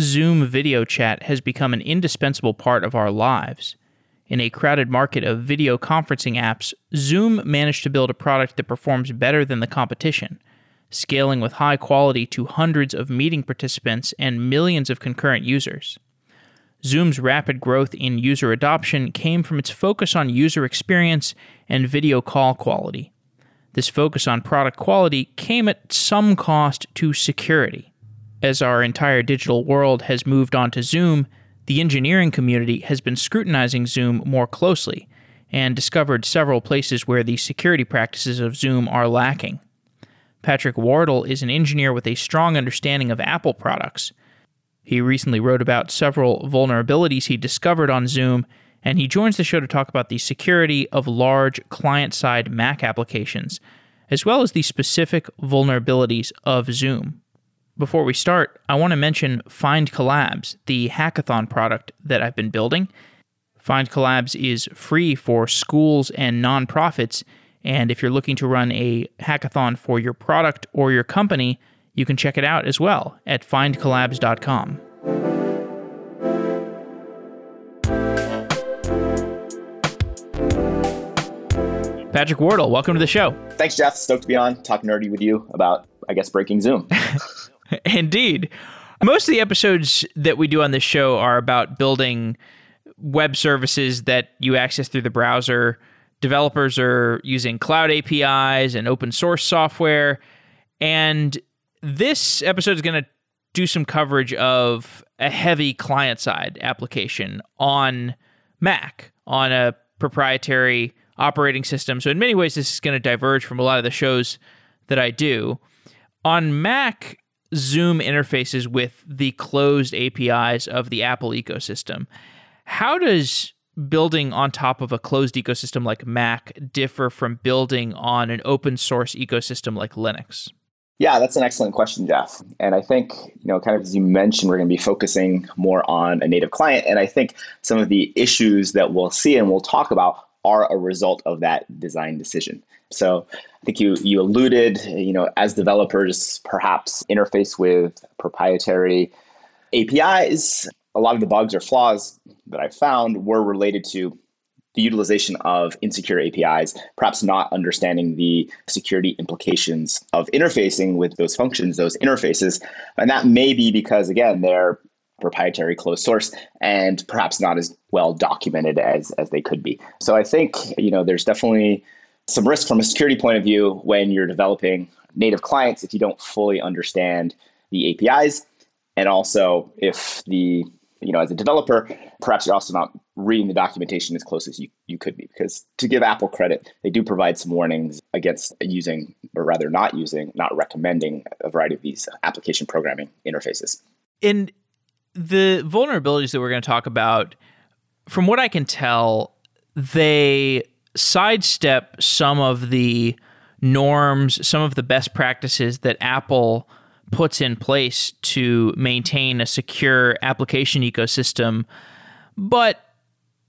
Zoom video chat has become an indispensable part of our lives. In a crowded market of video conferencing apps, Zoom managed to build a product that performs better than the competition, scaling with high quality to hundreds of meeting participants and millions of concurrent users. Zoom's rapid growth in user adoption came from its focus on user experience and video call quality. This focus on product quality came at some cost to security. As our entire digital world has moved on to Zoom, the engineering community has been scrutinizing Zoom more closely and discovered several places where the security practices of Zoom are lacking. Patrick Wardle is an engineer with a strong understanding of Apple products. He recently wrote about several vulnerabilities he discovered on Zoom, and he joins the show to talk about the security of large client side Mac applications, as well as the specific vulnerabilities of Zoom. Before we start, I want to mention findcollabs, the hackathon product that I've been building. findcollabs is free for schools and nonprofits, and if you're looking to run a hackathon for your product or your company, you can check it out as well at findcollabs.com. Patrick Wardle, welcome to the show. Thanks, Jeff. Stoked to be on, talk nerdy with you about, I guess, breaking Zoom. Indeed. Most of the episodes that we do on this show are about building web services that you access through the browser. Developers are using cloud APIs and open source software. And this episode is going to do some coverage of a heavy client side application on Mac, on a proprietary operating system. So, in many ways, this is going to diverge from a lot of the shows that I do. On Mac, Zoom interfaces with the closed APIs of the Apple ecosystem. How does building on top of a closed ecosystem like Mac differ from building on an open source ecosystem like Linux? Yeah, that's an excellent question, Jeff. And I think, you know, kind of as you mentioned, we're going to be focusing more on a native client. And I think some of the issues that we'll see and we'll talk about are a result of that design decision. So I think you you alluded, you know, as developers perhaps interface with proprietary APIs, a lot of the bugs or flaws that I found were related to the utilization of insecure APIs, perhaps not understanding the security implications of interfacing with those functions, those interfaces. And that may be because, again, they're proprietary closed source and perhaps not as well documented as, as they could be. So I think, you know, there's definitely some risk from a security point of view when you're developing native clients if you don't fully understand the APIs. And also if the you know, as a developer, perhaps you're also not reading the documentation as close as you, you could be. Because to give Apple credit, they do provide some warnings against using, or rather not using, not recommending a variety of these application programming interfaces. In the vulnerabilities that we're going to talk about, from what I can tell, they sidestep some of the norms, some of the best practices that Apple puts in place to maintain a secure application ecosystem. But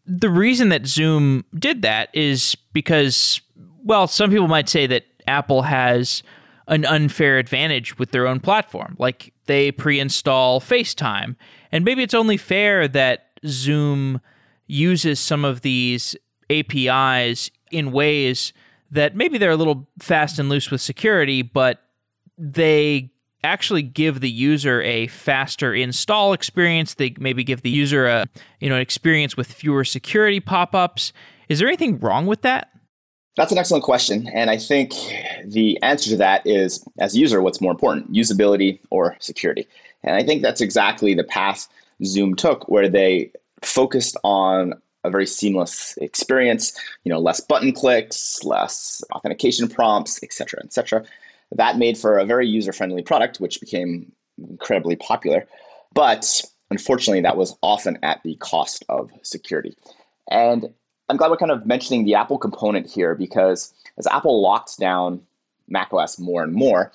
the reason that Zoom did that is because, well, some people might say that Apple has an unfair advantage with their own platform. Like they pre install FaceTime. And maybe it's only fair that Zoom uses some of these APIs in ways that maybe they're a little fast and loose with security, but they actually give the user a faster install experience. They maybe give the user a you know an experience with fewer security pop-ups. Is there anything wrong with that? That's an excellent question. And I think the answer to that is as a user, what's more important, usability or security? And I think that's exactly the path Zoom took, where they focused on a very seamless experience, you know, less button clicks, less authentication prompts, et cetera, et cetera. That made for a very user friendly product, which became incredibly popular. But unfortunately, that was often at the cost of security. And I'm glad we're kind of mentioning the Apple component here because as Apple locks down macOS more and more,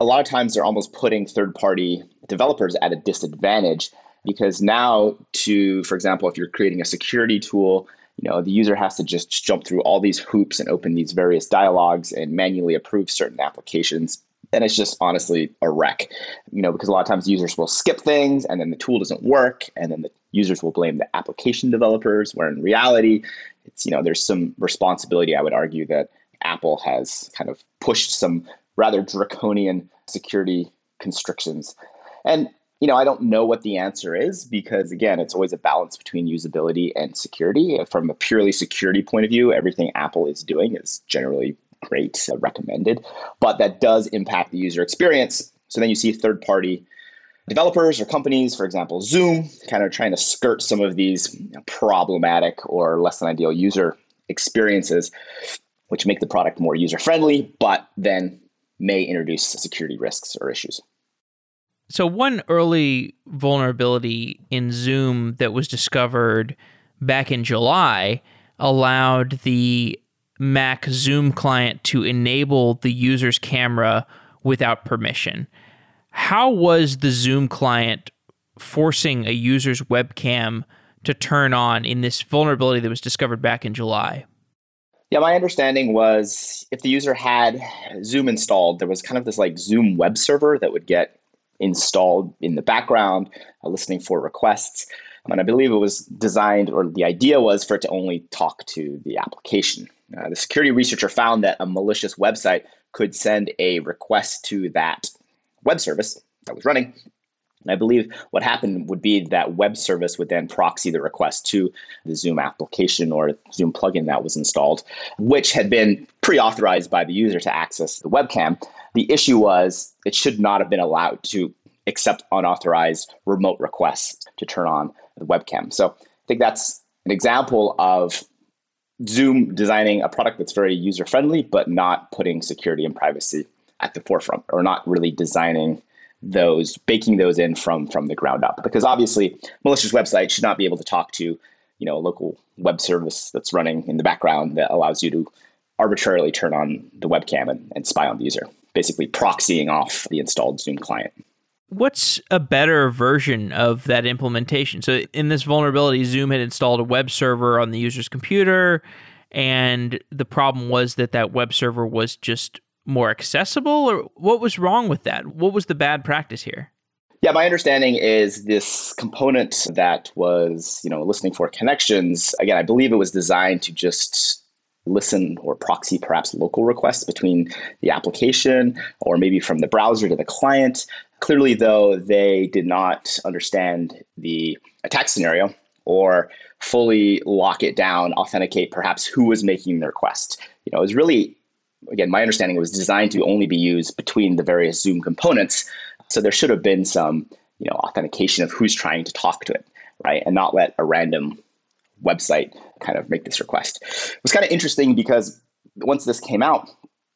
a lot of times they're almost putting third party developers at a disadvantage because now to for example if you're creating a security tool you know the user has to just jump through all these hoops and open these various dialogues and manually approve certain applications and it's just honestly a wreck. You know, because a lot of times users will skip things and then the tool doesn't work and then the users will blame the application developers where in reality it's you know there's some responsibility I would argue that Apple has kind of pushed some rather draconian security constrictions. And you know, I don't know what the answer is because again, it's always a balance between usability and security. From a purely security point of view, everything Apple is doing is generally great, uh, recommended, but that does impact the user experience. So then you see third party developers or companies, for example, Zoom, kind of trying to skirt some of these problematic or less than ideal user experiences, which make the product more user friendly, but then may introduce security risks or issues. So, one early vulnerability in Zoom that was discovered back in July allowed the Mac Zoom client to enable the user's camera without permission. How was the Zoom client forcing a user's webcam to turn on in this vulnerability that was discovered back in July? Yeah, my understanding was if the user had Zoom installed, there was kind of this like Zoom web server that would get installed in the background, uh, listening for requests. And I believe it was designed, or the idea was for it to only talk to the application. Uh, the security researcher found that a malicious website could send a request to that web service that was running. And I believe what happened would be that web service would then proxy the request to the Zoom application or Zoom plugin that was installed, which had been pre authorized by the user to access the webcam. The issue was it should not have been allowed to accept unauthorized remote requests to turn on the webcam. So I think that's an example of Zoom designing a product that's very user friendly, but not putting security and privacy at the forefront or not really designing those baking those in from from the ground up. Because obviously malicious websites should not be able to talk to you know a local web service that's running in the background that allows you to arbitrarily turn on the webcam and, and spy on the user basically proxying off the installed zoom client. What's a better version of that implementation? So in this vulnerability zoom had installed a web server on the user's computer and the problem was that that web server was just more accessible or what was wrong with that? What was the bad practice here? Yeah, my understanding is this component that was, you know, listening for connections. Again, I believe it was designed to just listen or proxy perhaps local requests between the application or maybe from the browser to the client. Clearly, though, they did not understand the attack scenario or fully lock it down, authenticate perhaps who was making the request. You know, it was really again, my understanding it was designed to only be used between the various Zoom components. So there should have been some, you know, authentication of who's trying to talk to it, right? And not let a random website kind of make this request. It was kind of interesting because once this came out,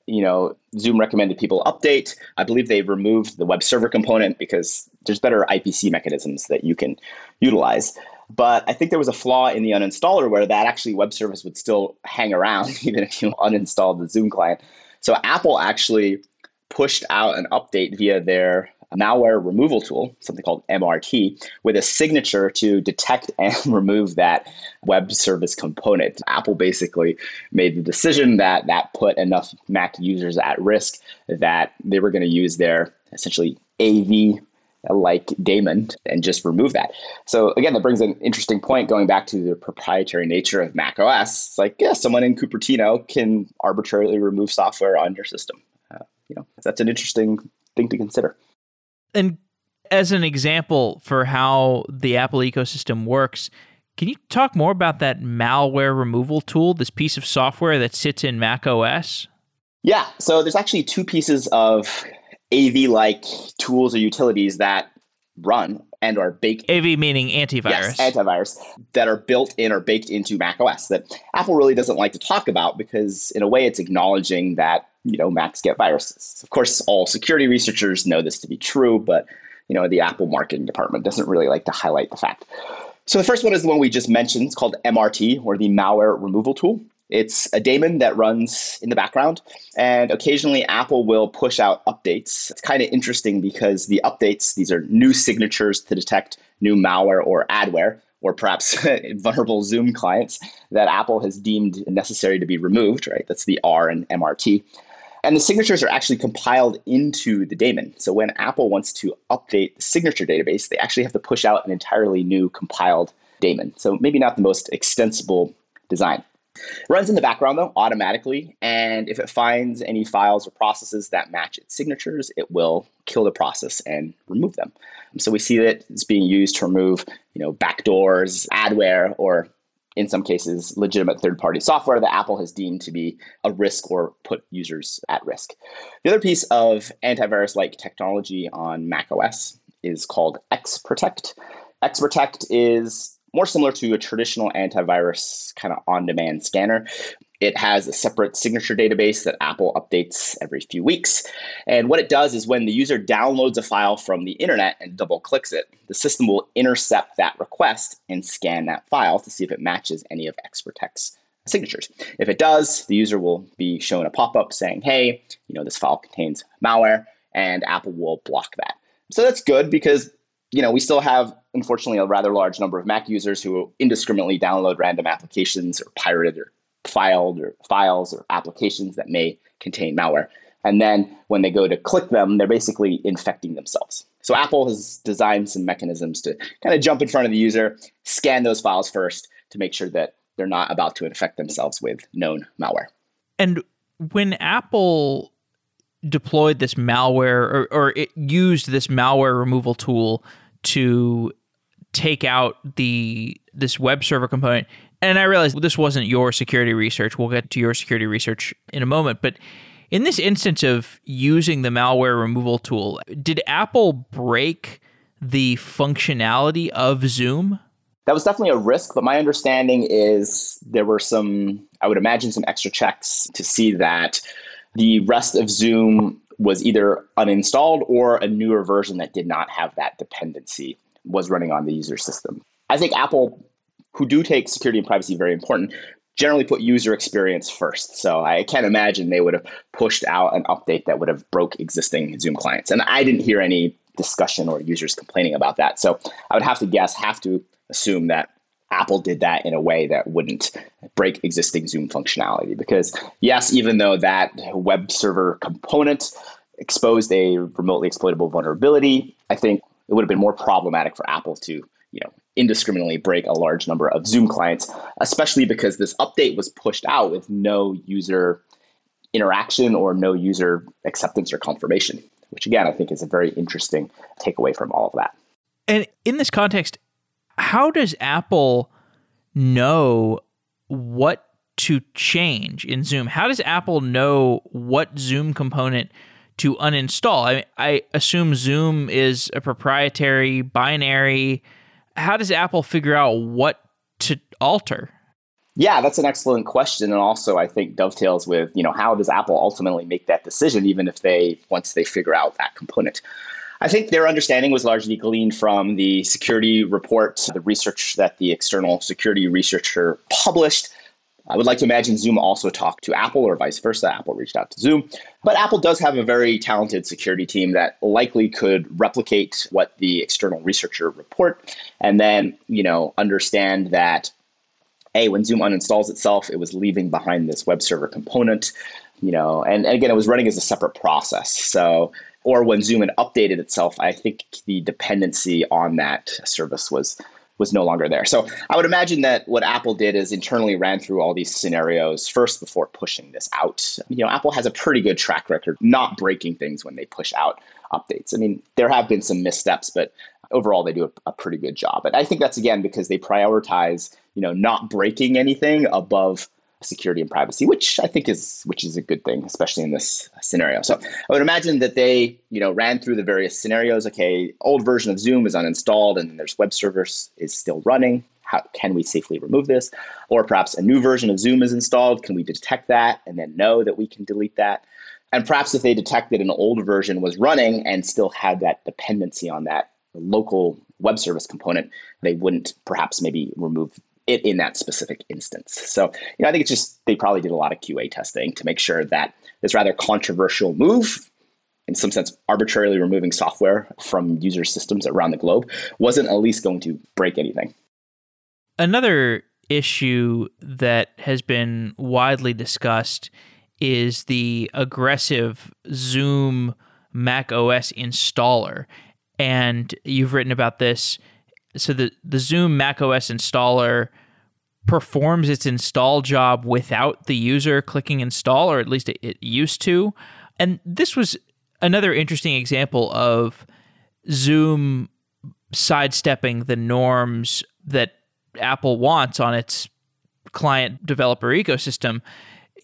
you know, Zoom recommended people update. I believe they removed the web server component because there's better IPC mechanisms that you can utilize. But I think there was a flaw in the uninstaller where that actually web service would still hang around even if you uninstalled the Zoom client. So Apple actually pushed out an update via their malware removal tool, something called MRT, with a signature to detect and remove that web service component. Apple basically made the decision that that put enough Mac users at risk that they were going to use their essentially AV like daemon and just remove that. So again, that brings an interesting point going back to the proprietary nature of Mac OS. It's like, yeah, someone in Cupertino can arbitrarily remove software on your system. Uh, you know, that's an interesting thing to consider. And as an example for how the Apple ecosystem works, can you talk more about that malware removal tool, this piece of software that sits in Mac OS? Yeah, so there's actually two pieces of AV like tools or utilities that run and are baked AV meaning antivirus. Yes, antivirus that are built in or baked into Mac OS that Apple really doesn't like to talk about because in a way it's acknowledging that, you know, Macs get viruses. Of course, all security researchers know this to be true, but you know, the Apple marketing department doesn't really like to highlight the fact. So the first one is the one we just mentioned. It's called MRT or the malware removal tool. It's a daemon that runs in the background, and occasionally Apple will push out updates. It's kind of interesting because the updates, these are new signatures to detect new malware or adware, or perhaps vulnerable Zoom clients that Apple has deemed necessary to be removed, right? That's the R and MRT. And the signatures are actually compiled into the daemon. So when Apple wants to update the signature database, they actually have to push out an entirely new compiled daemon. So maybe not the most extensible design. Runs in the background though automatically, and if it finds any files or processes that match its signatures, it will kill the process and remove them. So we see that it's being used to remove, you know, backdoors, adware, or in some cases, legitimate third party software that Apple has deemed to be a risk or put users at risk. The other piece of antivirus like technology on macOS is called XProtect. XProtect is more similar to a traditional antivirus kind of on demand scanner. It has a separate signature database that Apple updates every few weeks. And what it does is when the user downloads a file from the internet and double clicks it, the system will intercept that request and scan that file to see if it matches any of XProtect's signatures. If it does, the user will be shown a pop up saying, hey, you know, this file contains malware, and Apple will block that. So that's good because you know, we still have, unfortunately, a rather large number of Mac users who indiscriminately download random applications or pirated or filed or files or applications that may contain malware. And then when they go to click them, they're basically infecting themselves. So Apple has designed some mechanisms to kind of jump in front of the user, scan those files first to make sure that they're not about to infect themselves with known malware. And when Apple deployed this malware or, or it used this malware removal tool to take out the this web server component. And I realized this wasn't your security research. We'll get to your security research in a moment, but in this instance of using the malware removal tool, did Apple break the functionality of Zoom? That was definitely a risk, but my understanding is there were some, I would imagine, some extra checks to see that the rest of Zoom was either uninstalled or a newer version that did not have that dependency was running on the user system. I think Apple, who do take security and privacy very important, generally put user experience first. So I can't imagine they would have pushed out an update that would have broke existing Zoom clients. And I didn't hear any discussion or users complaining about that. So I would have to guess, have to assume that Apple did that in a way that wouldn't break existing Zoom functionality. Because, yes, even though that web server component exposed a remotely exploitable vulnerability, I think it would have been more problematic for Apple to, you know, indiscriminately break a large number of Zoom clients, especially because this update was pushed out with no user interaction or no user acceptance or confirmation, which again, I think is a very interesting takeaway from all of that. And in this context, how does Apple know what to change in Zoom? How does Apple know what Zoom component to uninstall? I, I assume Zoom is a proprietary binary. How does Apple figure out what to alter? Yeah, that's an excellent question, and also I think dovetails with you know how does Apple ultimately make that decision, even if they once they figure out that component. I think their understanding was largely gleaned from the security report, the research that the external security researcher published. I would like to imagine Zoom also talked to Apple or vice versa. Apple reached out to Zoom. But Apple does have a very talented security team that likely could replicate what the external researcher report and then, you know, understand that a when Zoom uninstalls itself, it was leaving behind this web server component, you know, and, and again, it was running as a separate process. So or when Zoom had updated itself, I think the dependency on that service was was no longer there. So I would imagine that what Apple did is internally ran through all these scenarios first before pushing this out. You know, Apple has a pretty good track record not breaking things when they push out updates. I mean, there have been some missteps, but overall they do a, a pretty good job. And I think that's again because they prioritize, you know, not breaking anything above security and privacy, which I think is which is a good thing, especially in this scenario. So I would imagine that they, you know, ran through the various scenarios. Okay, old version of Zoom is uninstalled, and there's web servers is still running. How can we safely remove this? Or perhaps a new version of Zoom is installed. Can we detect that and then know that we can delete that? And perhaps if they detected an old version was running and still had that dependency on that local web service component, they wouldn't perhaps maybe remove it in that specific instance. So, you know, I think it's just they probably did a lot of QA testing to make sure that this rather controversial move, in some sense, arbitrarily removing software from user systems around the globe, wasn't at least going to break anything. Another issue that has been widely discussed is the aggressive Zoom Mac OS installer. And you've written about this. So the, the Zoom Mac OS installer performs its install job without the user clicking install, or at least it, it used to. And this was another interesting example of Zoom sidestepping the norms that Apple wants on its client developer ecosystem.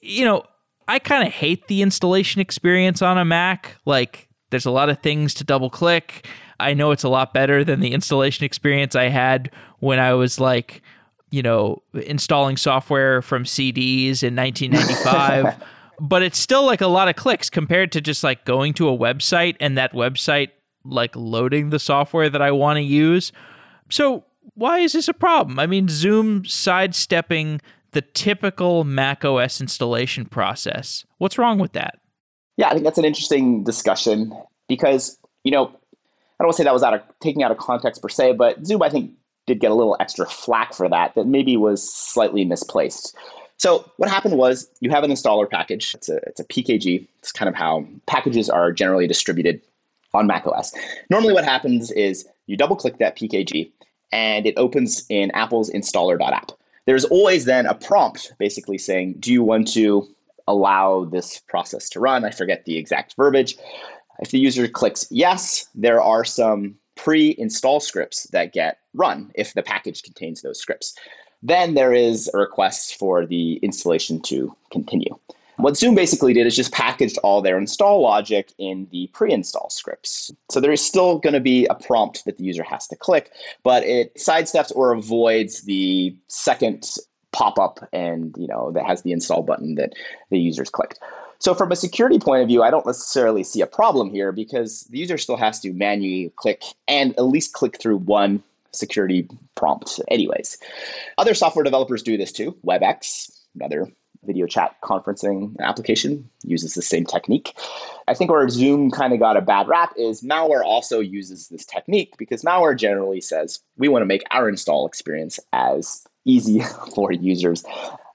You know, I kind of hate the installation experience on a Mac. Like, there's a lot of things to double click. I know it's a lot better than the installation experience I had when I was like, you know, installing software from CDs in 1995. but it's still like a lot of clicks compared to just like going to a website and that website like loading the software that I want to use. So, why is this a problem? I mean, Zoom sidestepping the typical Mac OS installation process. What's wrong with that? Yeah, I think that's an interesting discussion because, you know, I don't want to say that was out of taking out of context per se, but Zoom, I think, did get a little extra flack for that, that maybe was slightly misplaced. So what happened was you have an installer package. It's a, it's a PKG. It's kind of how packages are generally distributed on macOS. Normally what happens is you double click that PKG and it opens in Apple's installer.app. There's always then a prompt basically saying, do you want to allow this process to run? I forget the exact verbiage. If the user clicks yes, there are some pre-install scripts that get run if the package contains those scripts. Then there is a request for the installation to continue. What Zoom basically did is just packaged all their install logic in the pre-install scripts. So there is still going to be a prompt that the user has to click, but it sidesteps or avoids the second pop-up and you know that has the install button that the users clicked. So from a security point of view, I don't necessarily see a problem here because the user still has to manually click and at least click through one security prompt anyways. Other software developers do this too. WebEx, another video chat conferencing application uses the same technique. I think where Zoom kind of got a bad rap is malware also uses this technique because malware generally says we want to make our install experience as easy for users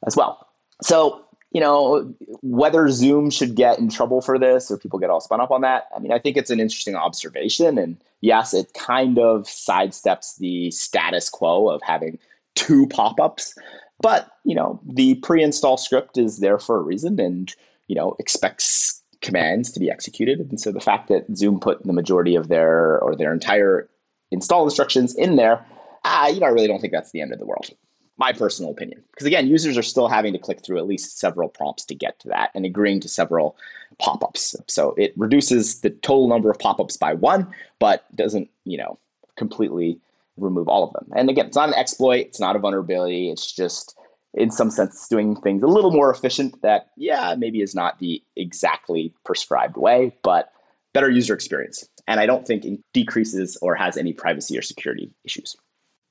as well. So, you know, whether Zoom should get in trouble for this or people get all spun up on that, I mean, I think it's an interesting observation. And yes, it kind of sidesteps the status quo of having two pop ups but, you know, the pre-install script is there for a reason and, you know, expects commands to be executed. And so the fact that Zoom put the majority of their or their entire install instructions in there, uh, you know, I really don't think that's the end of the world. My personal opinion. Because again, users are still having to click through at least several prompts to get to that and agreeing to several pop-ups. So it reduces the total number of pop-ups by one, but doesn't, you know, completely remove all of them. And again, it's not an exploit, it's not a vulnerability, it's just in some sense doing things a little more efficient that yeah, maybe is not the exactly prescribed way, but better user experience. And I don't think it decreases or has any privacy or security issues.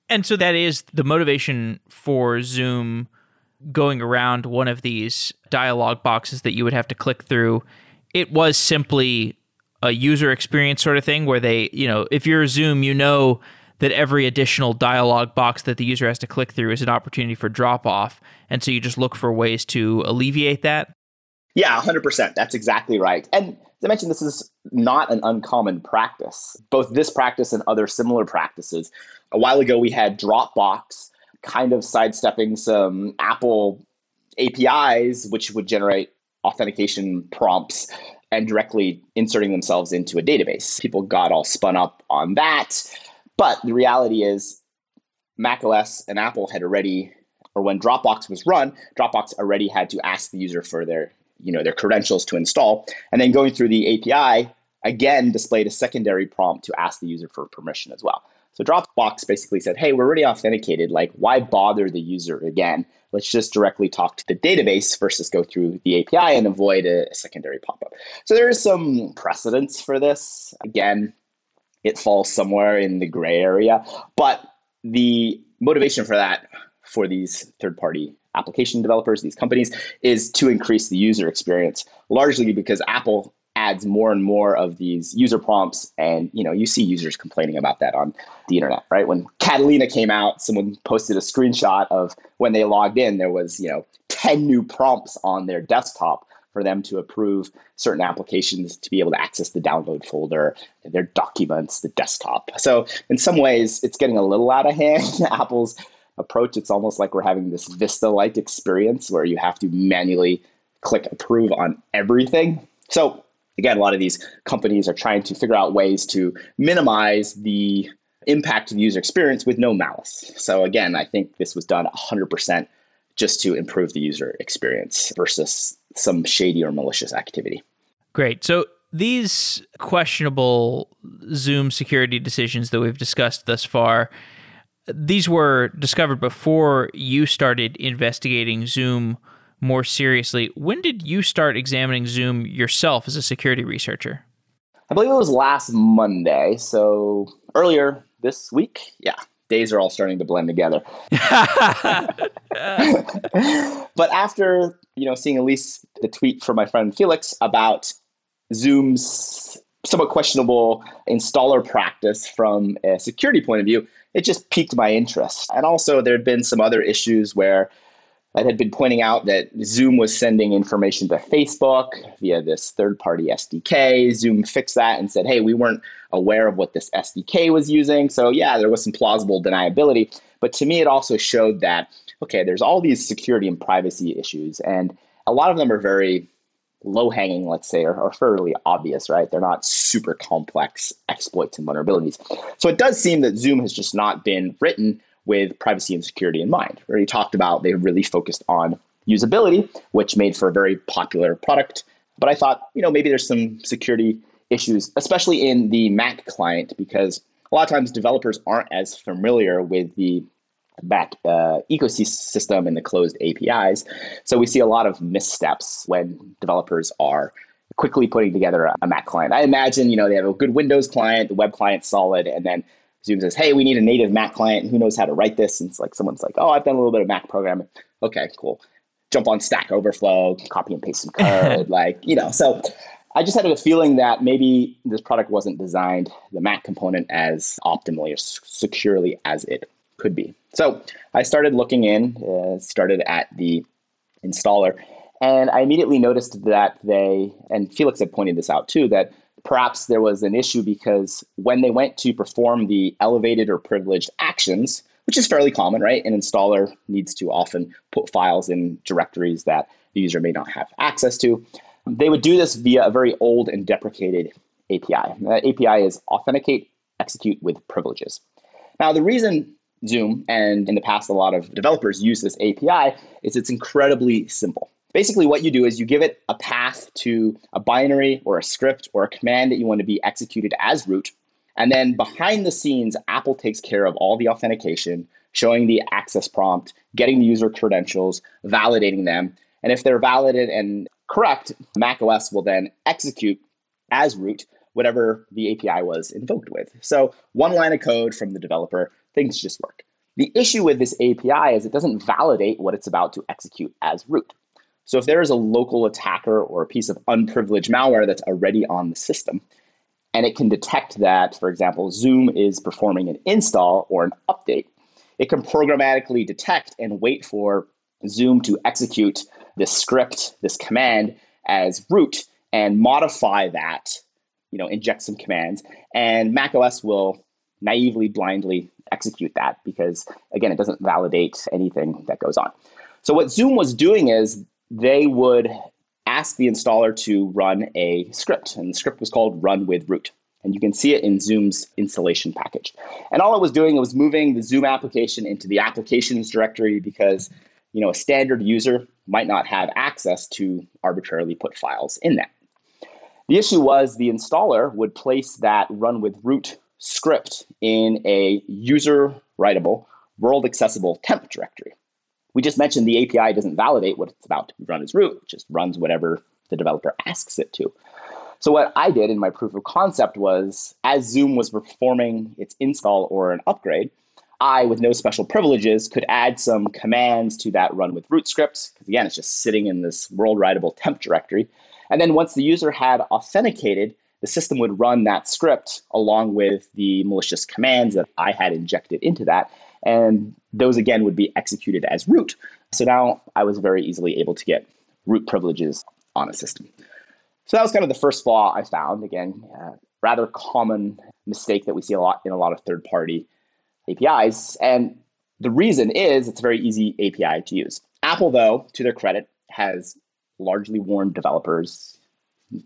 And so that is the motivation for Zoom going around one of these dialog boxes that you would have to click through. It was simply a user experience sort of thing where they, you know, if you're a Zoom, you know that every additional dialog box that the user has to click through is an opportunity for drop off. And so you just look for ways to alleviate that. Yeah, 100%. That's exactly right. And as I mentioned, this is not an uncommon practice. Both this practice and other similar practices. A while ago, we had Dropbox kind of sidestepping some Apple APIs, which would generate authentication prompts and directly inserting themselves into a database. People got all spun up on that. But the reality is, macOS and Apple had already, or when Dropbox was run, Dropbox already had to ask the user for their, you know, their credentials to install, and then going through the API again displayed a secondary prompt to ask the user for permission as well. So Dropbox basically said, "Hey, we're already authenticated. Like, why bother the user again? Let's just directly talk to the database versus go through the API and avoid a, secondary pop-up." So there is some precedence for this. Again, it falls somewhere in the gray area. But the motivation for that for these third party application developers, these companies, is to increase the user experience, largely because Apple adds more and more of these user prompts and you know you see users complaining about that on the internet right when catalina came out someone posted a screenshot of when they logged in there was you know 10 new prompts on their desktop for them to approve certain applications to be able to access the download folder, their documents, the desktop. So in some ways, it's getting a little out of hand. Apple's approach, it's almost like we're having this Vista-like experience where you have to manually click approve on everything. So again, a lot of these companies are trying to figure out ways to minimize the impact of the user experience with no malice. So again, I think this was done 100% just to improve the user experience versus some shady or malicious activity. Great. So these questionable Zoom security decisions that we've discussed thus far, these were discovered before you started investigating Zoom more seriously. When did you start examining Zoom yourself as a security researcher? I believe it was last Monday. So earlier this week. Yeah, days are all starting to blend together. but after, you know, seeing at least the tweet from my friend Felix about Zoom's somewhat questionable installer practice from a security point of view, it just piqued my interest. And also there had been some other issues where I had been pointing out that Zoom was sending information to Facebook via this third party SDK. Zoom fixed that and said, hey, we weren't aware of what this SDK was using. So, yeah, there was some plausible deniability. But to me, it also showed that, okay, there's all these security and privacy issues, and a lot of them are very low hanging, let's say, or, fairly obvious, right? They're not super complex exploits and vulnerabilities. So it does seem that Zoom has just not been written with privacy and security in mind. We already talked about they really focused on usability, which made for a very popular product. But I thought, you know, maybe there's some security issues, especially in the Mac client, because a lot of times developers aren't as familiar with the Mac uh, ecosystem and the closed APIs. So we see a lot of missteps when developers are quickly putting together a Mac client. I imagine, you know, they have a good Windows client, the web client's solid, and then Zoom says, hey, we need a native Mac client. Who knows how to write this? And it's like someone's like, oh, I've done a little bit of Mac programming. Okay, cool. Jump on Stack Overflow, copy and paste some code. like, you know, so I just had a feeling that maybe this product wasn't designed, the Mac component, as optimally or securely as it could be. So I started looking in, uh, started at the installer, and I immediately noticed that they, and Felix had pointed this out too, that perhaps there was an issue because when they went to perform the elevated or privileged actions, which is fairly common, right? An installer needs to often put files in directories that the user may not have access to. They would do this via a very old and deprecated API. That API is authenticate, execute with privileges. Now, the reason Zoom and in the past a lot of developers use this API is it's incredibly simple. Basically, what you do is you give it a path to a binary or a script or a command that you want to be executed as root. And then behind the scenes, Apple takes care of all the authentication, showing the access prompt, getting the user credentials, validating them. And if they're validated and correct, macOS will then execute as root whatever the API was invoked with. So one line of code from the developer, things just work. The issue with this API is it doesn't validate what it's about to execute as root. So if there is a local attacker or a piece of unprivileged malware that's already on the system, and it can detect that, for example, Zoom is performing an install or an update, it can programmatically detect and wait for Zoom to execute this script, this command as root and modify that, you know, inject some commands, and macOS will naively, blindly execute that because, again, it doesn't validate anything that goes on. So what Zoom was doing is they would ask the installer to run a script, and the script was called run with root. And you can see it in Zoom's installation package. And all it was doing was moving the Zoom application into the applications directory because you know a standard user might not have access to arbitrarily put files in that. The issue was the installer would place that run with root script in a user writable, world accessible temp directory. We just mentioned the API doesn't validate what it's about to run as root, it just runs whatever the developer asks it to. So what I did in my proof of concept was as Zoom was performing its install or an upgrade, I, with no special privileges, could add some commands to that run with root scripts, because again, it's just sitting in this world writable temp directory. And then once the user had authenticated, the system would run that script along with the malicious commands that I had injected into that. And those again would be executed as root. So now I was very easily able to get root privileges on a system. So that was kind of the first flaw I found. Again, uh, rather common mistake that we see a lot in a lot of third party APIs. And the reason is it's a very easy API to use. Apple, though, to their credit, has largely warned developers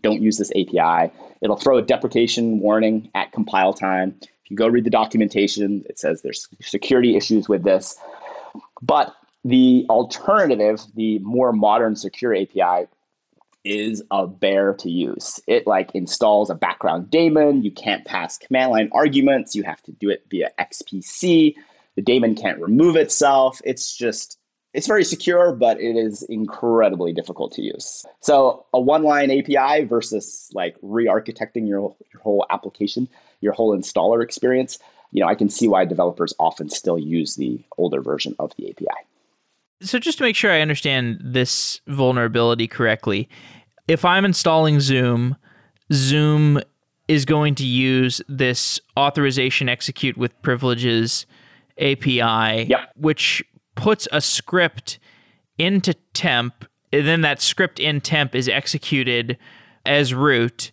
don't use this API. It'll throw a deprecation warning at compile time. If you go read the documentation, it says there's security issues with this. But the alternative, the more modern secure API, is a bear to use. It like installs a background daemon. You can't pass command line arguments. You have to do it via XPC. The daemon can't remove itself. It's just it's very secure, but it is incredibly difficult to use. So a one-line API versus like re-architecting your, your whole application, your whole installer experience, you know, I can see why developers often still use the older version of the API. So just to make sure I understand this vulnerability correctly, if I'm installing Zoom, Zoom is going to use this authorization execute with privileges API, yep. which puts a script into temp, and then that script in temp is executed as root,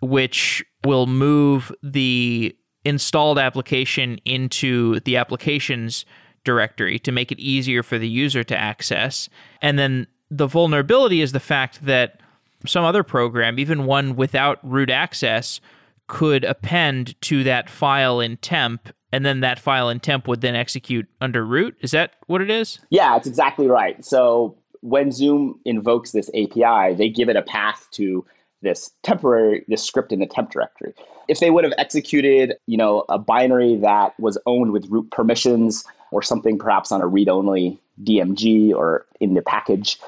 which will move the installed application into the applications directory to make it easier for the user to access. And then the vulnerability is the fact that some other program, even one without root access, could append to that file in temp and then that file in temp would then execute under root. Is that what it is? Yeah, that's exactly right. So when Zoom invokes this API, they give it a path to this temporary this script in the temp directory. If they would have executed, you know, a binary that was owned with root permissions or something perhaps on a read-only DMG or in the package,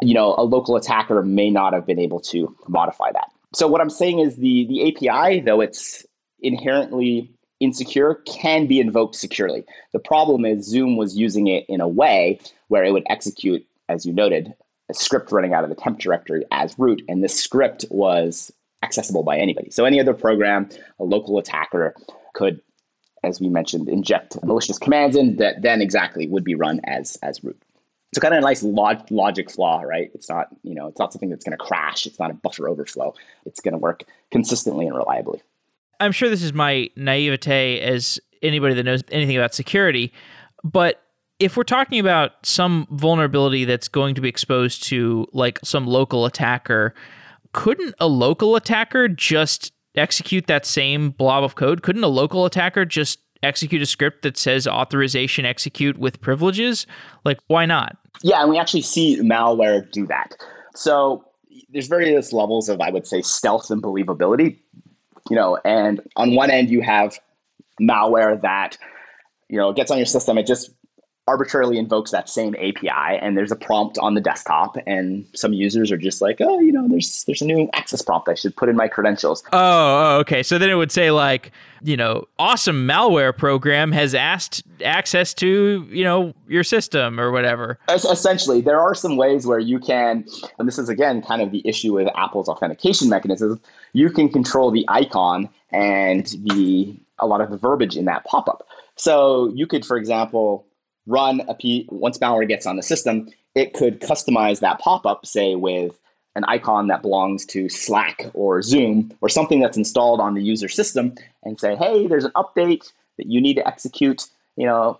you know, a local attacker may not have been able to modify that. So what I'm saying is the the API, though it's inherently insecure can be invoked securely. The problem is Zoom was using it in a way where it would execute, as you noted, a script running out of the temp directory as root, and this script was accessible by anybody. So any other program, a local attacker could, as we mentioned, inject malicious commands in that then exactly would be run as as root. So kind of a nice log- logic flaw, right? It's not, you know, it's not something that's going to crash. It's not a buffer overflow. It's going to work consistently and reliably. I'm sure this is my naivete as anybody that knows anything about security, but if we're talking about some vulnerability that's going to be exposed to like some local attacker, couldn't a local attacker just execute that same blob of code? Couldn't a local attacker just execute a script that says authorization execute with privileges? Like, why not? Yeah, and we actually see malware do that. So there's various levels of, I would say, stealth and believability you know, and on one end you have malware that, you know, gets on your system. It just arbitrarily invokes that same API and there's a prompt on the desktop and some users are just like, oh, you know, there's there's a new access prompt I should put in my credentials. Oh, oh, okay. So then it would say like, you know, awesome malware program has asked access to, you know, your system or whatever. Essentially, there are some ways where you can and this is again kind of the issue with Apple's authentication mechanism, you can control the icon and the a lot of the verbiage in that pop-up. So you could, for example, run a P once malware gets on the system, it could customize that pop-up, say with an icon that belongs to Slack or Zoom or something that's installed on the user system and say, hey, there's an update that you need to execute. You know,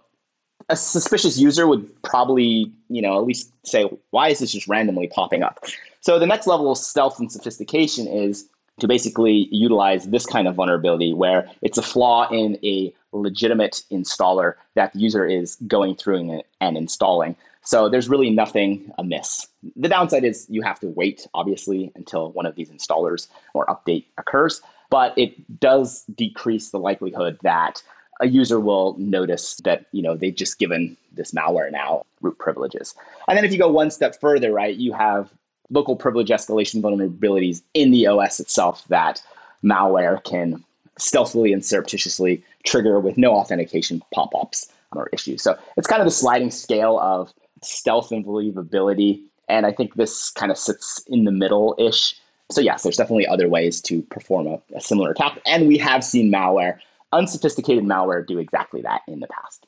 a suspicious user would probably, you know, at least say, why is this just randomly popping up? So the next level of stealth and sophistication is to basically utilize this kind of vulnerability where it's a flaw in a legitimate installer that the user is going through and installing. So there's really nothing amiss. The downside is you have to wait, obviously, until one of these installers or update occurs, but it does decrease the likelihood that a user will notice that you know they've just given this malware now root privileges. And then if you go one step further, right, you have local privilege escalation vulnerabilities in the OS itself that malware can stealthily and surreptitiously trigger with no authentication pop-ups or issues. So it's kind of the sliding scale of stealth and believability. And I think this kind of sits in the middle-ish. So yes, there's definitely other ways to perform a, a similar attack. And we have seen malware, unsophisticated malware, do exactly that in the past.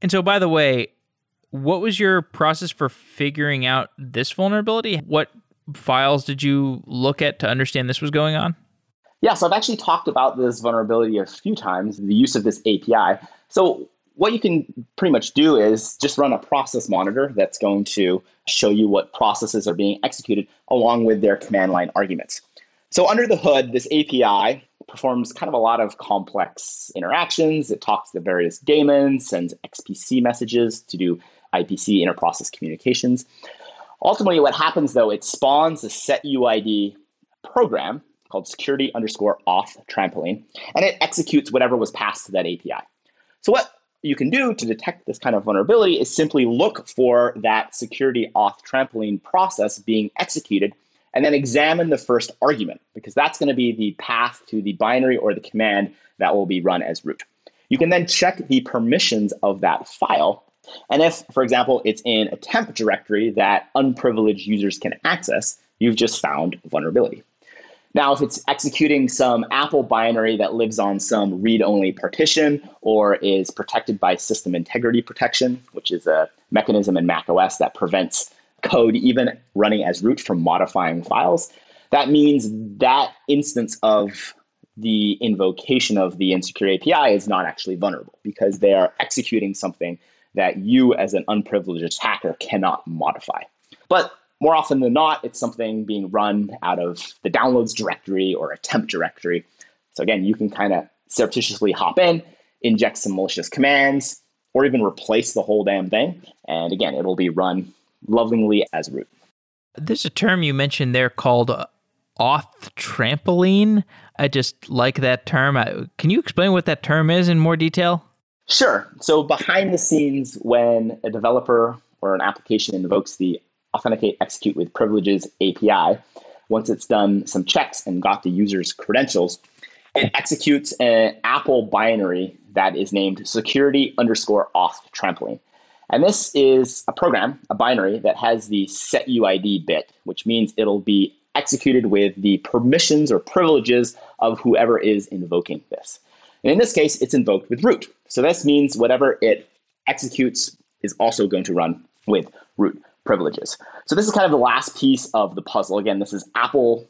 And so by the way, what was your process for figuring out this vulnerability? What files did you look at to understand this was going on? Yeah, so I've actually talked about this vulnerability a few times, the use of this API. So what you can pretty much do is just run a process monitor that's going to show you what processes are being executed along with their command line arguments. So under the hood, this API performs kind of a lot of complex interactions. It talks to various daemons, sends XPC messages to do IPC interprocess communications. Ultimately, what happens though, it spawns a set UID program called security underscore auth trampoline, and it executes whatever was passed to that API. So what you can do to detect this kind of vulnerability is simply look for that security auth trampoline process being executed and then examine the first argument because that's going to be the path to the binary or the command that will be run as root. You can then check the permissions of that file. And if, for example, it's in a temp directory that unprivileged users can access, you've just found vulnerability. Now, if it's executing some Apple binary that lives on some read only partition or is protected by system integrity protection, which is a mechanism in macOS that prevents code even running as root from modifying files, that means that instance of the invocation of the insecure API is not actually vulnerable because they are executing something that you as an unprivileged attacker cannot modify. But more often than not, it's something being run out of the downloads directory or a temp directory. So again, you can kind of surreptitiously hop in, inject some malicious commands, or even replace the whole damn thing. And again, it'll be run lovingly as root. There's a term you mentioned there called uh, auth trampoline. I just like that term. Can you explain what that term is in more detail? Sure. So, behind the scenes, when a developer or an application invokes the authenticate execute with privileges API, once it's done some checks and got the user's credentials, it executes an Apple binary that is named security underscore auth trampoline. And this is a program, a binary that has the set UID bit, which means it'll be executed with the permissions or privileges of whoever is invoking this. And in this case, it's invoked with root. So this means whatever it executes is also going to run with root privileges. So this is kind of the last piece of the puzzle. Again, this is Apple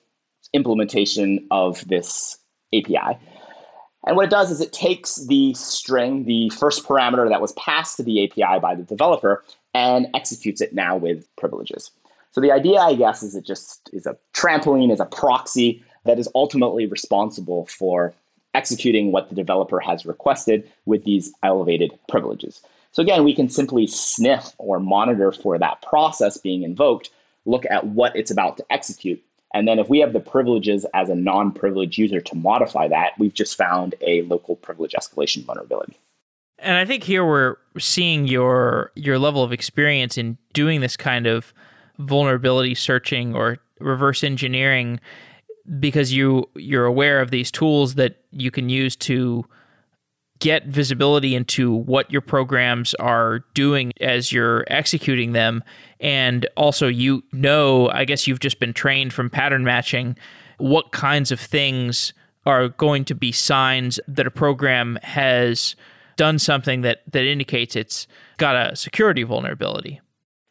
implementation of this API. And what it does is it takes the string, the first parameter that was passed to the API by the developer, and executes it now with privileges. So the idea, I guess, is it just is a trampoline, is a proxy that is ultimately responsible for executing what the developer has requested with these elevated privileges. So again, we can simply sniff or monitor for that process being invoked, look at what it's about to execute, and then if we have the privileges as a non privileged user to modify that, we've just found a local privilege escalation vulnerability. And I think here we're seeing your your level of experience in doing this kind of vulnerability searching or reverse engineering because you you're aware of these tools that you can use to get visibility into what your programs are doing as you're executing them. And also you know i guess you've just been trained from pattern matching what kinds of things are going to be signs that a program has done something that that indicates it's got a security vulnerability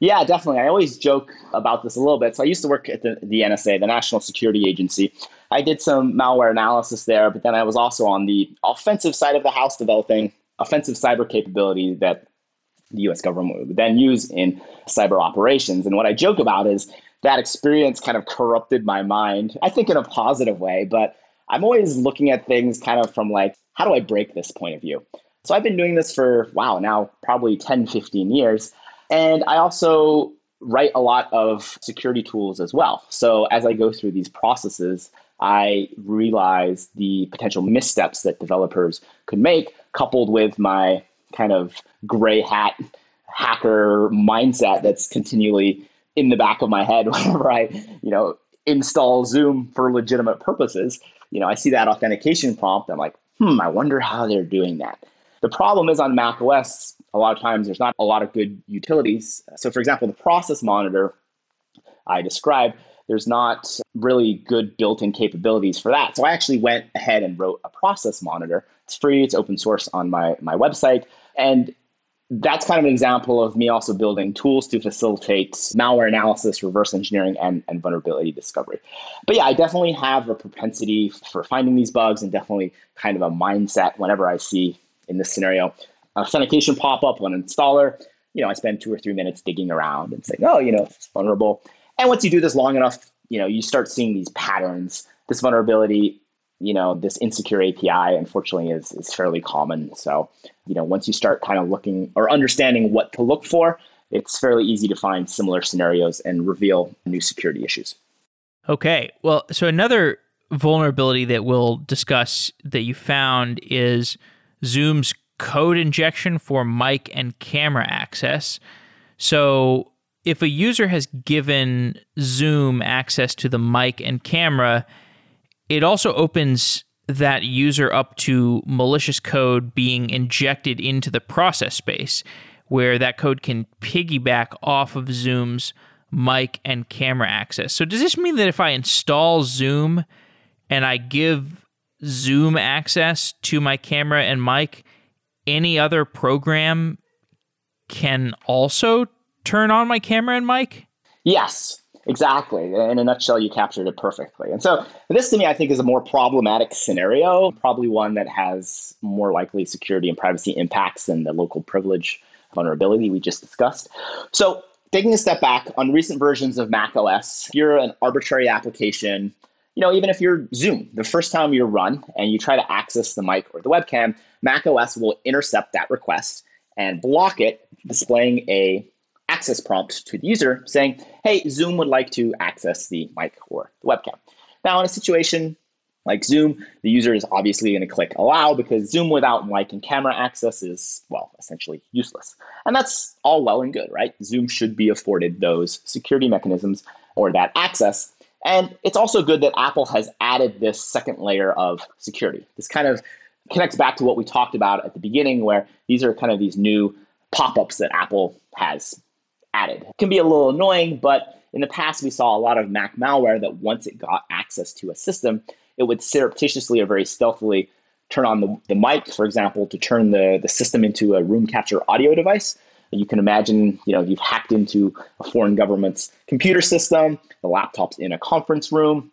yeah, definitely. I always joke about this a little bit. So I used to work at the, the NSA, the National Security Agency. I did some malware analysis there, but then I was also on the offensive side of the house developing offensive cyber capability that the US government would then use in cyber operations. And what I joke about is that experience kind of corrupted my mind, I think in a positive way, but I'm always looking at things kind of from like, how do I break this point of view? So I've been doing this for, wow, now probably 10, 15 years. And I also write a lot of security tools as well. So as I go through these processes, I realize the potential missteps that developers could make, coupled with my kind of gray hat hacker mindset that's continually in the back of my head whenever I, you know, install Zoom for legitimate purposes. You know, I see that authentication prompt. I'm like, hmm, I wonder how they're doing that. The problem is on Mac OS, a lot of times there's not a lot of good utilities. So, for example, the process monitor I described, there's not really good built in capabilities for that. So, I actually went ahead and wrote a process monitor. It's free, it's open source on my, my website. And that's kind of an example of me also building tools to facilitate malware analysis, reverse engineering, and, and vulnerability discovery. But yeah, I definitely have a propensity for finding these bugs and definitely kind of a mindset whenever I see in this scenario authentication pop up on installer. You know, I spend two or three minutes digging around and saying, oh, you know, it's vulnerable. And once you do this long enough, you know, you start seeing these patterns. This vulnerability you know, this insecure API, unfortunately, is, is fairly common. So, you know, once you start kind of looking or understanding what to look for, it's fairly easy to find similar scenarios and reveal new security issues. Okay. Well, so another vulnerability that we'll discuss that you found is Zoom's code injection for mic and camera access. So, if a user has given Zoom access to the mic and camera, it also opens that user up to malicious code being injected into the process space, where that code can piggyback off of Zoom's mic and camera access. So, does this mean that if I install Zoom and I give Zoom access to my camera and mic, any other program can also turn on my camera and mic? Yes. Exactly. In a nutshell, you captured it perfectly. And so, this to me, I think, is a more problematic scenario, probably one that has more likely security and privacy impacts than the local privilege vulnerability we just discussed. So, taking a step back on recent versions of Mac OS, if you're an arbitrary application, you know, even if you're Zoom, the first time you run and you try to access the mic or the webcam, Mac OS will intercept that request and block it, displaying a access prompt to the user saying, hey, Zoom would like to access the mic or the webcam. Now, in a situation like Zoom, the user is obviously going to click allow because Zoom without mic and camera access is, well, essentially useless. And that's all well and good, right? Zoom should be afforded those security mechanisms or that access. And it's also good that Apple has added this second layer of security. This kind of connects back to what we talked about at the beginning, where these are kind of these new pop ups that Apple has added. It can be a little annoying, but in the past, we saw a lot of Mac malware that once it got access to a system, it would surreptitiously or very stealthily turn on the, the mic, for example, to turn the, the system into a room capture audio device. You can imagine, you know, you've hacked into a foreign government's computer system, the laptop's in a conference room,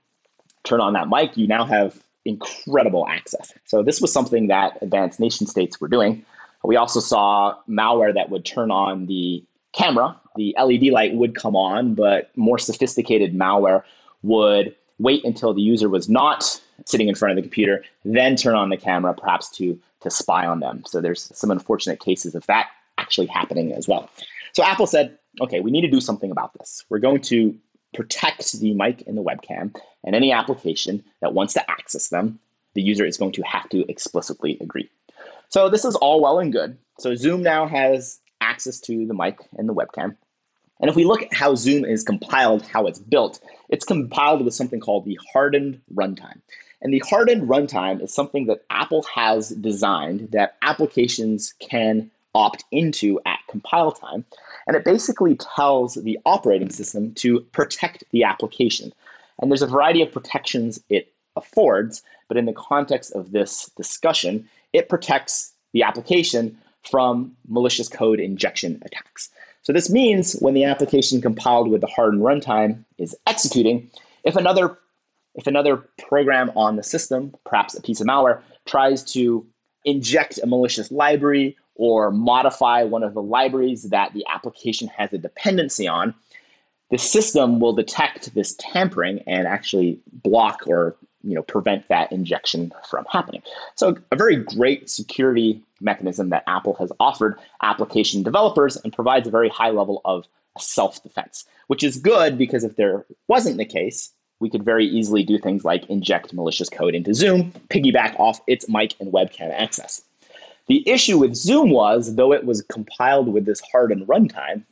turn on that mic, you now have incredible access. So this was something that advanced nation states were doing. We also saw malware that would turn on the camera, the LED light would come on, but more sophisticated malware would wait until the user was not sitting in front of the computer, then turn on the camera, perhaps to to spy on them. So there's some unfortunate cases of that actually happening as well. So Apple said, okay, we need to do something about this. We're going to protect the mic and the webcam, and any application that wants to access them, the user is going to have to explicitly agree. So this is all well and good. So Zoom now has access to the mic and the webcam. And if we look at how Zoom is compiled, how it's built, it's compiled with something called the hardened runtime. And the hardened runtime is something that Apple has designed that applications can opt into at compile time. And it basically tells the operating system to protect the application. And there's a variety of protections it affords, but in the context of this discussion, it protects the application from malicious code injection attacks. So this means when the application compiled with the hardened runtime is executing, if another if another program on the system, perhaps a piece of malware, tries to inject a malicious library or modify one of the libraries that the application has a dependency on, the system will detect this tampering and actually block or you know prevent that injection from happening. So a very great security mechanism that Apple has offered application developers and provides a very high level of self-defense, which is good because if there wasn't the case, we could very easily do things like inject malicious code into Zoom, piggyback off its mic and webcam access. The issue with Zoom was, though it was compiled with this hardened runtime,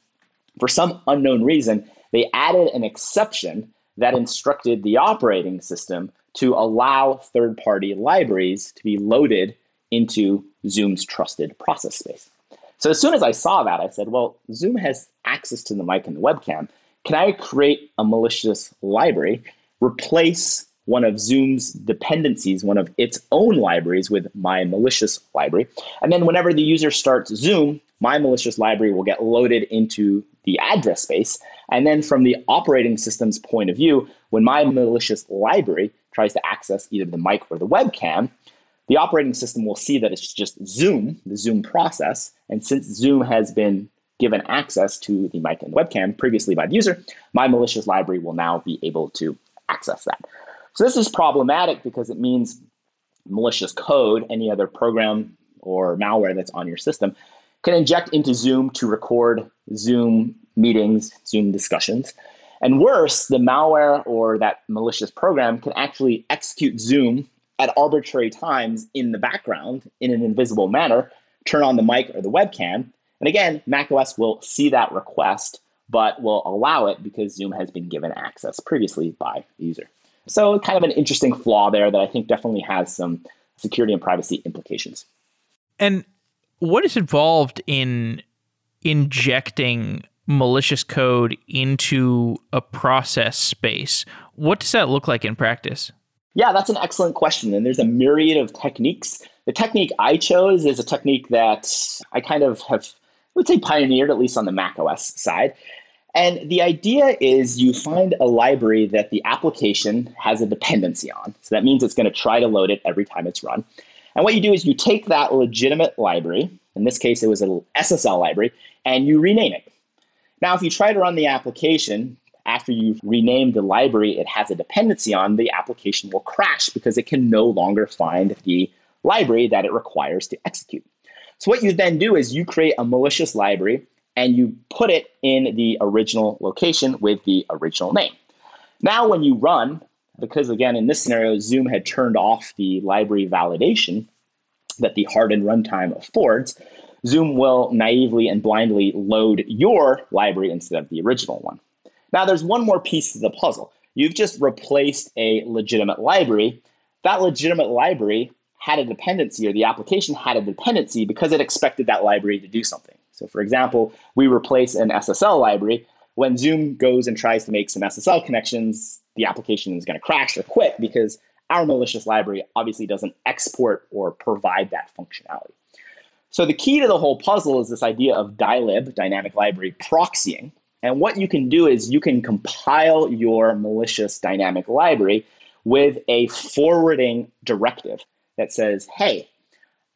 for some unknown reason, they added an exception that instructed the operating system to allow third party libraries to be loaded into Zoom's trusted process space. So as soon as I saw that, I said, well, Zoom has access to the mic and the webcam. Can I create a malicious library, replace one of Zoom's dependencies, one of its own libraries with my malicious library. And then whenever the user starts Zoom, my malicious library will get loaded into the address space. And then from the operating system's point of view, when my malicious library tries to access either the mic or the webcam, the operating system will see that it's just Zoom, the Zoom process. And since Zoom has been given access to the mic and the webcam previously by the user, my malicious library will now be able to access that. So this is problematic because it means malicious code, any other program or malware that's on your system, can inject into Zoom to record Zoom meetings, Zoom discussions. And worse, the malware or that malicious program can actually execute Zoom at arbitrary times in the background in an invisible manner, turn on the mic or the webcam. And again, macOS will see that request, but will allow it because Zoom has been given access previously by the user. So, kind of an interesting flaw there that I think definitely has some security and privacy implications. And what is involved in injecting malicious code into a process space? What does that look like in practice? Yeah, that's an excellent question. And there's a myriad of techniques. The technique I chose is a technique that I kind of have, I would say, pioneered, at least on the Mac OS side. And the idea is you find a library that the application has a dependency on. So that means it's going to try to load it every time it's run. And what you do is you take that legitimate library, in this case it was an SSL library, and you rename it. Now, if you try to run the application, after you've renamed the library it has a dependency on, the application will crash because it can no longer find the library that it requires to execute. So, what you then do is you create a malicious library and you put it in the original location with the original name. Now, when you run, because again, in this scenario, Zoom had turned off the library validation that the hardened runtime affords, Zoom will naively and blindly load your library instead of the original one. Now, there's one more piece to the puzzle. You've just replaced a legitimate library. That legitimate library had a dependency, or the application had a dependency because it expected that library to do something. So, for example, we replace an SSL library. When Zoom goes and tries to make some SSL connections, the application is going to crash or quit because our malicious library obviously doesn't export or provide that functionality. So, the key to the whole puzzle is this idea of dylib, dynamic library proxying, and what you can do is you can compile your malicious dynamic library with a forwarding directive that says, hey,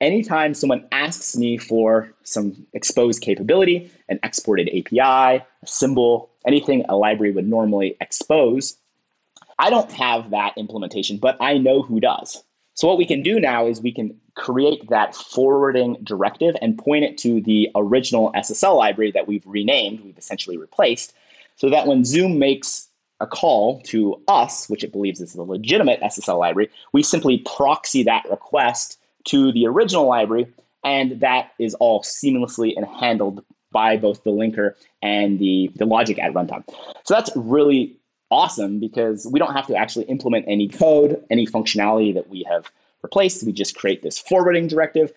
anytime someone asks me for some exposed capability, an exported API, a symbol, anything a library would normally expose, I don't have that implementation, but I know who does. So what we can do now is we can create that forwarding directive and point it to the original SSL library that we've renamed, we've essentially replaced, so that when Zoom makes a call to us, which it believes is the legitimate SSL library, we simply proxy that request to the original library, and that is all seamlessly and handled by both the linker and the, the logic at runtime. So that's really awesome because we don't have to actually implement any code, any functionality that we have replaced. We just create this forwarding directive.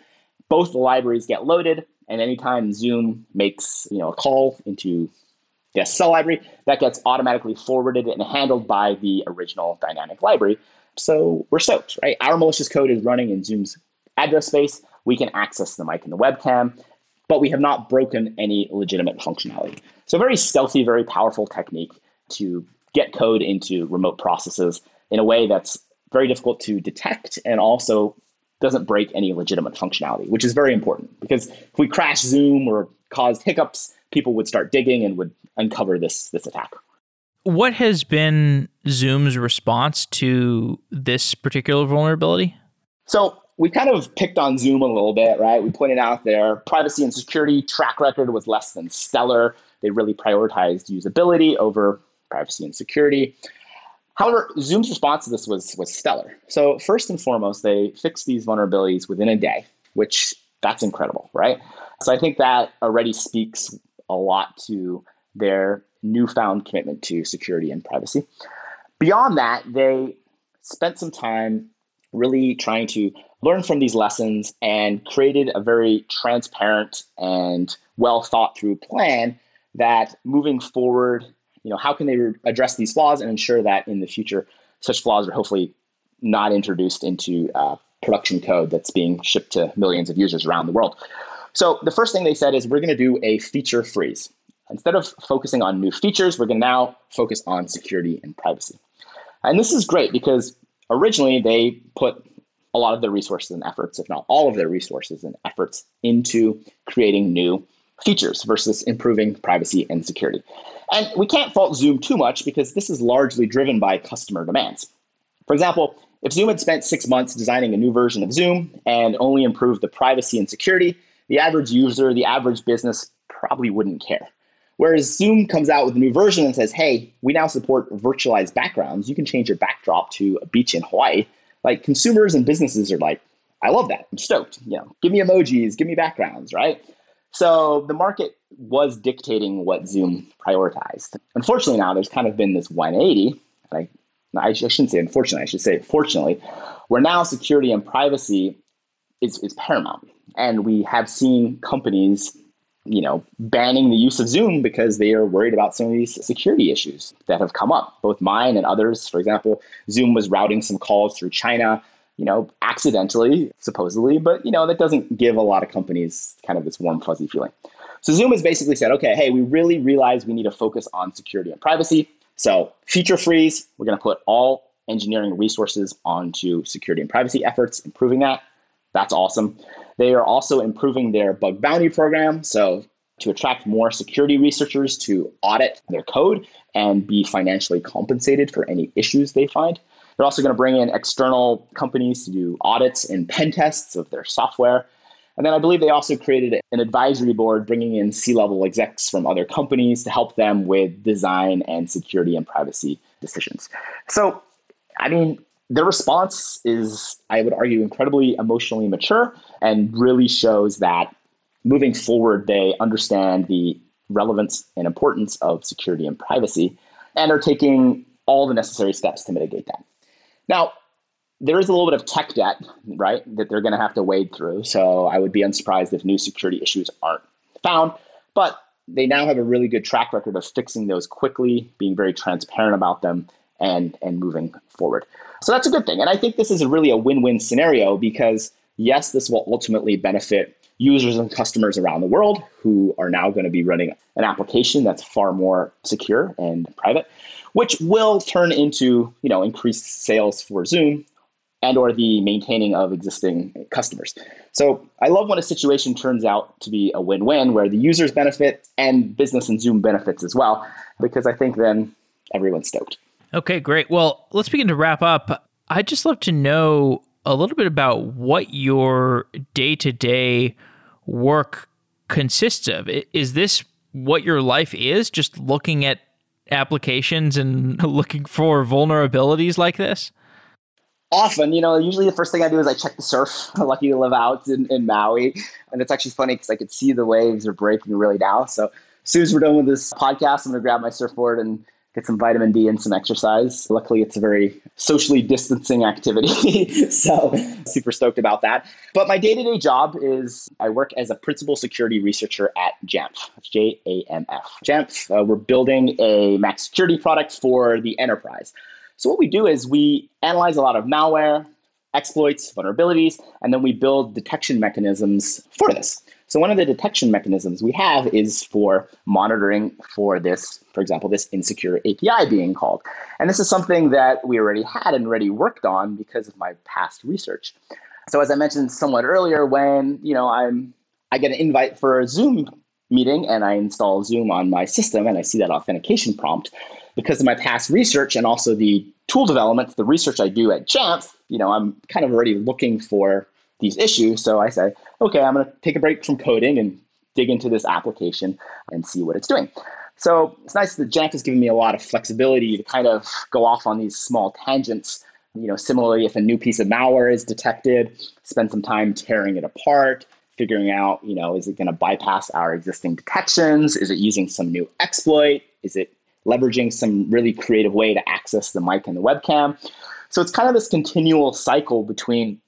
Both the libraries get loaded, and anytime Zoom makes you know a call into the SSL library, that gets automatically forwarded and handled by the original dynamic library. So we're stoked, right? Our malicious code is running in Zoom's address space. We can access the mic and the webcam, but we have not broken any legitimate functionality. So very stealthy, very powerful technique to get code into remote processes in a way that's very difficult to detect and also doesn't break any legitimate functionality, which is very important because if we crash Zoom or caused hiccups, people would start digging and would uncover this this attack. What has been Zoom's response to this particular vulnerability? So we kind of picked on Zoom a little bit, right? We pointed out their privacy and security track record was less than stellar. They really prioritized usability over privacy and security. However, Zoom's response to this was, was stellar. So, first and foremost, they fixed these vulnerabilities within a day, which that's incredible, right? So, I think that already speaks a lot to their newfound commitment to security and privacy. Beyond that, they spent some time really trying to learn from these lessons and created a very transparent and well thought through plan that moving forward you know, how can they address these flaws and ensure that in the future such flaws are hopefully not introduced into uh, production code that's being shipped to millions of users around the world. So the first thing they said is we're going to do a feature freeze. Instead of focusing on new features, we're going to now focus on security and privacy. And this is great because originally they put a lot of their resources and efforts, if not all of their resources and efforts, into creating new features versus improving privacy and security. And we can't fault Zoom too much because this is largely driven by customer demands. For example, if Zoom had spent six months designing a new version of Zoom and only improved the privacy and security, the average user, the average business probably wouldn't care. Whereas Zoom comes out with a new version and says, hey, we now support virtualized backgrounds. You can change your backdrop to a beach in Hawaii. Like consumers and businesses are like, I love that. I'm stoked. You know, give me emojis, give me backgrounds, right? So the market was dictating what Zoom prioritized. Unfortunately, now there's kind of been this 180. I, I shouldn't say unfortunately, I should say fortunately, where now security and privacy is, is paramount. And we have seen companies you know, banning the use of Zoom because they are worried about some of these security issues that have come up. Both mine and others, for example, Zoom was routing some calls through China, you know, accidentally, supposedly, but you know, that doesn't give a lot of companies kind of this warm fuzzy feeling. So Zoom has basically said, okay, hey, we really realize we need to focus on security and privacy. So feature freeze, we're going to put all engineering resources onto security and privacy efforts, improving that. That's awesome. They are also improving their bug bounty program. So, to attract more security researchers to audit their code and be financially compensated for any issues they find. They're also going to bring in external companies to do audits and pen tests of their software. And then I believe they also created an advisory board bringing in C level execs from other companies to help them with design and security and privacy decisions. So, I mean, their response is, I would argue, incredibly emotionally mature and really shows that moving forward, they understand the relevance and importance of security and privacy and are taking all the necessary steps to mitigate that. Now, there is a little bit of tech debt, right, that they're going to have to wade through. So I would be unsurprised if new security issues aren't found. But they now have a really good track record of fixing those quickly, being very transparent about them, and and moving forward. So that's a good thing. And I think this is a really a win-win scenario because yes, this will ultimately benefit users and customers around the world who are now going to be running an application that's far more secure and private, which will turn into, you know, increased sales for Zoom and or the maintaining of existing customers. So I love when a situation turns out to be a win-win where the users benefit and business and Zoom benefits as well, because I think then everyone's stoked. Okay, great. Well, let's begin to wrap up. I'd just love to know a little bit about what your day to day work consists of. Is this what your life is? Just looking at applications and looking for vulnerabilities like this? Often, you know, usually the first thing I do is I check the surf. I'm lucky to live out in, in Maui. And it's actually funny because I could see the waves are breaking really now. So as soon as we're done with this podcast, I'm going to grab my surfboard and get some vitamin D and some exercise. Luckily, it's a very socially distancing activity. so, super stoked about that. But my day to day job is I work as a principal security researcher at Jamf, J A M F. Jamf, uh, we're building a max security product for the enterprise. So, what we do is we analyze a lot of malware, exploits, vulnerabilities, and then we build detection mechanisms for this. So one of the detection mechanisms we have is for monitoring for this, for example, this insecure API being called. And this is something that we already had and already worked on because of my past research. So as I mentioned somewhat earlier, when you know I'm I get an invite for a Zoom meeting and I install Zoom on my system and I see that authentication prompt, because of my past research and also the tool development, the research I do at Jamf, you know, I'm kind of already looking for these issues. So I say, okay, I'm going to take a break from coding and dig into this application and see what it's doing. So it's nice that Jamf has given me a lot of flexibility to kind of go off on these small tangents. You know, similarly, if a new piece of malware is detected, spend some time tearing it apart, figuring out, you know, is it going to bypass our existing detections? Is it using some new exploit? Is it leveraging some really creative way to access the mic and the webcam? So it's kind of this continual cycle between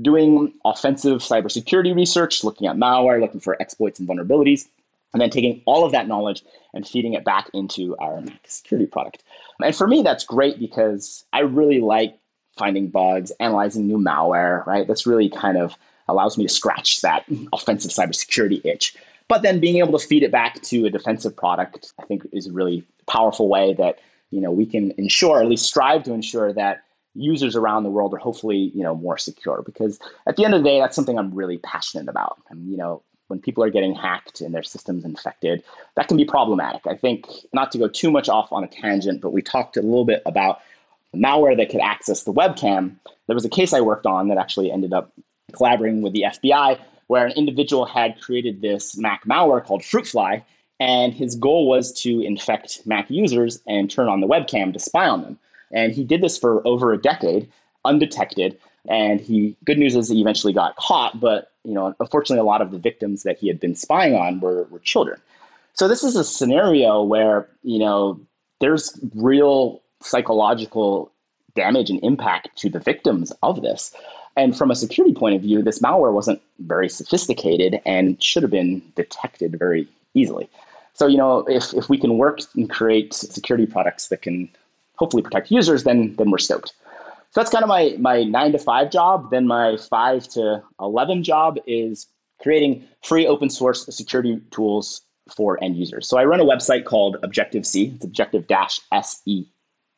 doing offensive cybersecurity research, looking at malware, looking for exploits and vulnerabilities, and then taking all of that knowledge and feeding it back into our security product. And for me, that's great because I really like finding bugs, analyzing new malware, right? That's really kind of allows me to scratch that offensive cybersecurity itch. But then being able to feed it back to a defensive product, I think is a really powerful way that you know we can ensure, at least strive to ensure that users around the world are hopefully you know more secure. Because at the end of the day, that's something I'm really passionate about. And you know, when people are getting hacked and their systems infected, that can be problematic. I think not to go too much off on a tangent, but we talked a little bit about malware that could access the webcam. There was a case I worked on that actually ended up collaborating with the FBI where an individual had created this Mac malware called Fruitfly, and his goal was to infect Mac users and turn on the webcam to spy on them. And he did this for over a decade, undetected. And he, good news is he eventually got caught, but you know, unfortunately, a lot of the victims that he had been spying on were, were children. So this is a scenario where you know there's real psychological damage and impact to the victims of this. And from a security point of view, this malware wasn't very sophisticated and should have been detected very easily. So, you know, if, if we can work and create security products that can hopefully protect users, then then we're stoked. So that's kind of my my nine to five job. Then my five to eleven job is creating free open source security tools for end users. So I run a website called Objective-See. It's Objective Dash S E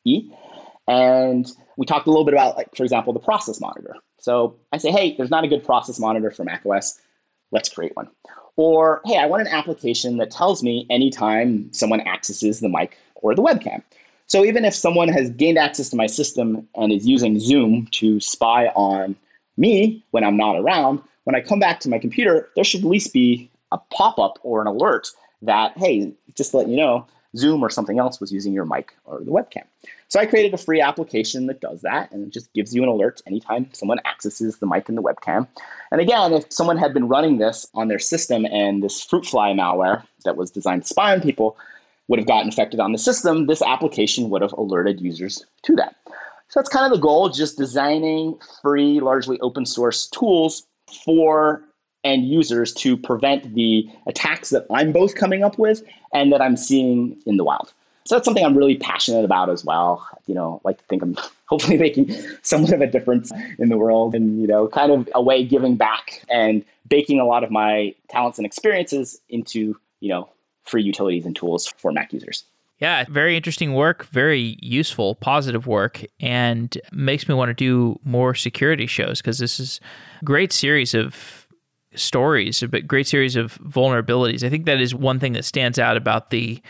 E, and we talked a little bit about, like for example, the process monitor. So I say, hey, there's not a good process monitor for macOS. Let's create one. Or, hey, I want an application that tells me anytime someone accesses the mic or the webcam. So even if someone has gained access to my system and is using Zoom to spy on me when I'm not around, when I come back to my computer, there should at least be a pop up or an alert that, hey, just to let you know, Zoom or something else was using your mic or the webcam. So I created a free application that does that and it just gives you an alert anytime someone accesses the mic and the webcam. And again, if someone had been running this on their system and this Fruitfly malware that was designed to spy on people would have gotten infected on the system, this application would have alerted users to that. So that's kind of the goal, just designing free, largely open source tools for end users to prevent the attacks that I'm both coming up with and that I'm seeing in the wild. So that's something I'm really passionate about as well. You know, like to think I'm hopefully making somewhat of a difference in the world and, you know, kind of a way giving back and baking a lot of my talents and experiences into, you know, free utilities and tools for Mac users. Yeah, very interesting work, very useful, positive work, and makes me want to do more security shows because this is a great series of stories, a great series of vulnerabilities. I think that is one thing that stands out about the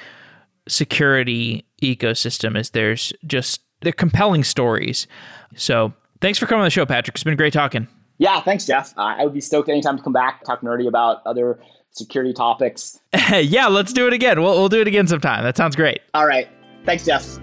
security ecosystem is there's just they're compelling stories. So thanks for coming on the show, Patrick. It's been great talking. Yeah, thanks, Jeff. Uh, I would be stoked anytime to come back, talk nerdy about other security topics. yeah, let's do it again. We'll, we'll do it again sometime. That sounds great. All right. Thanks, Jeff.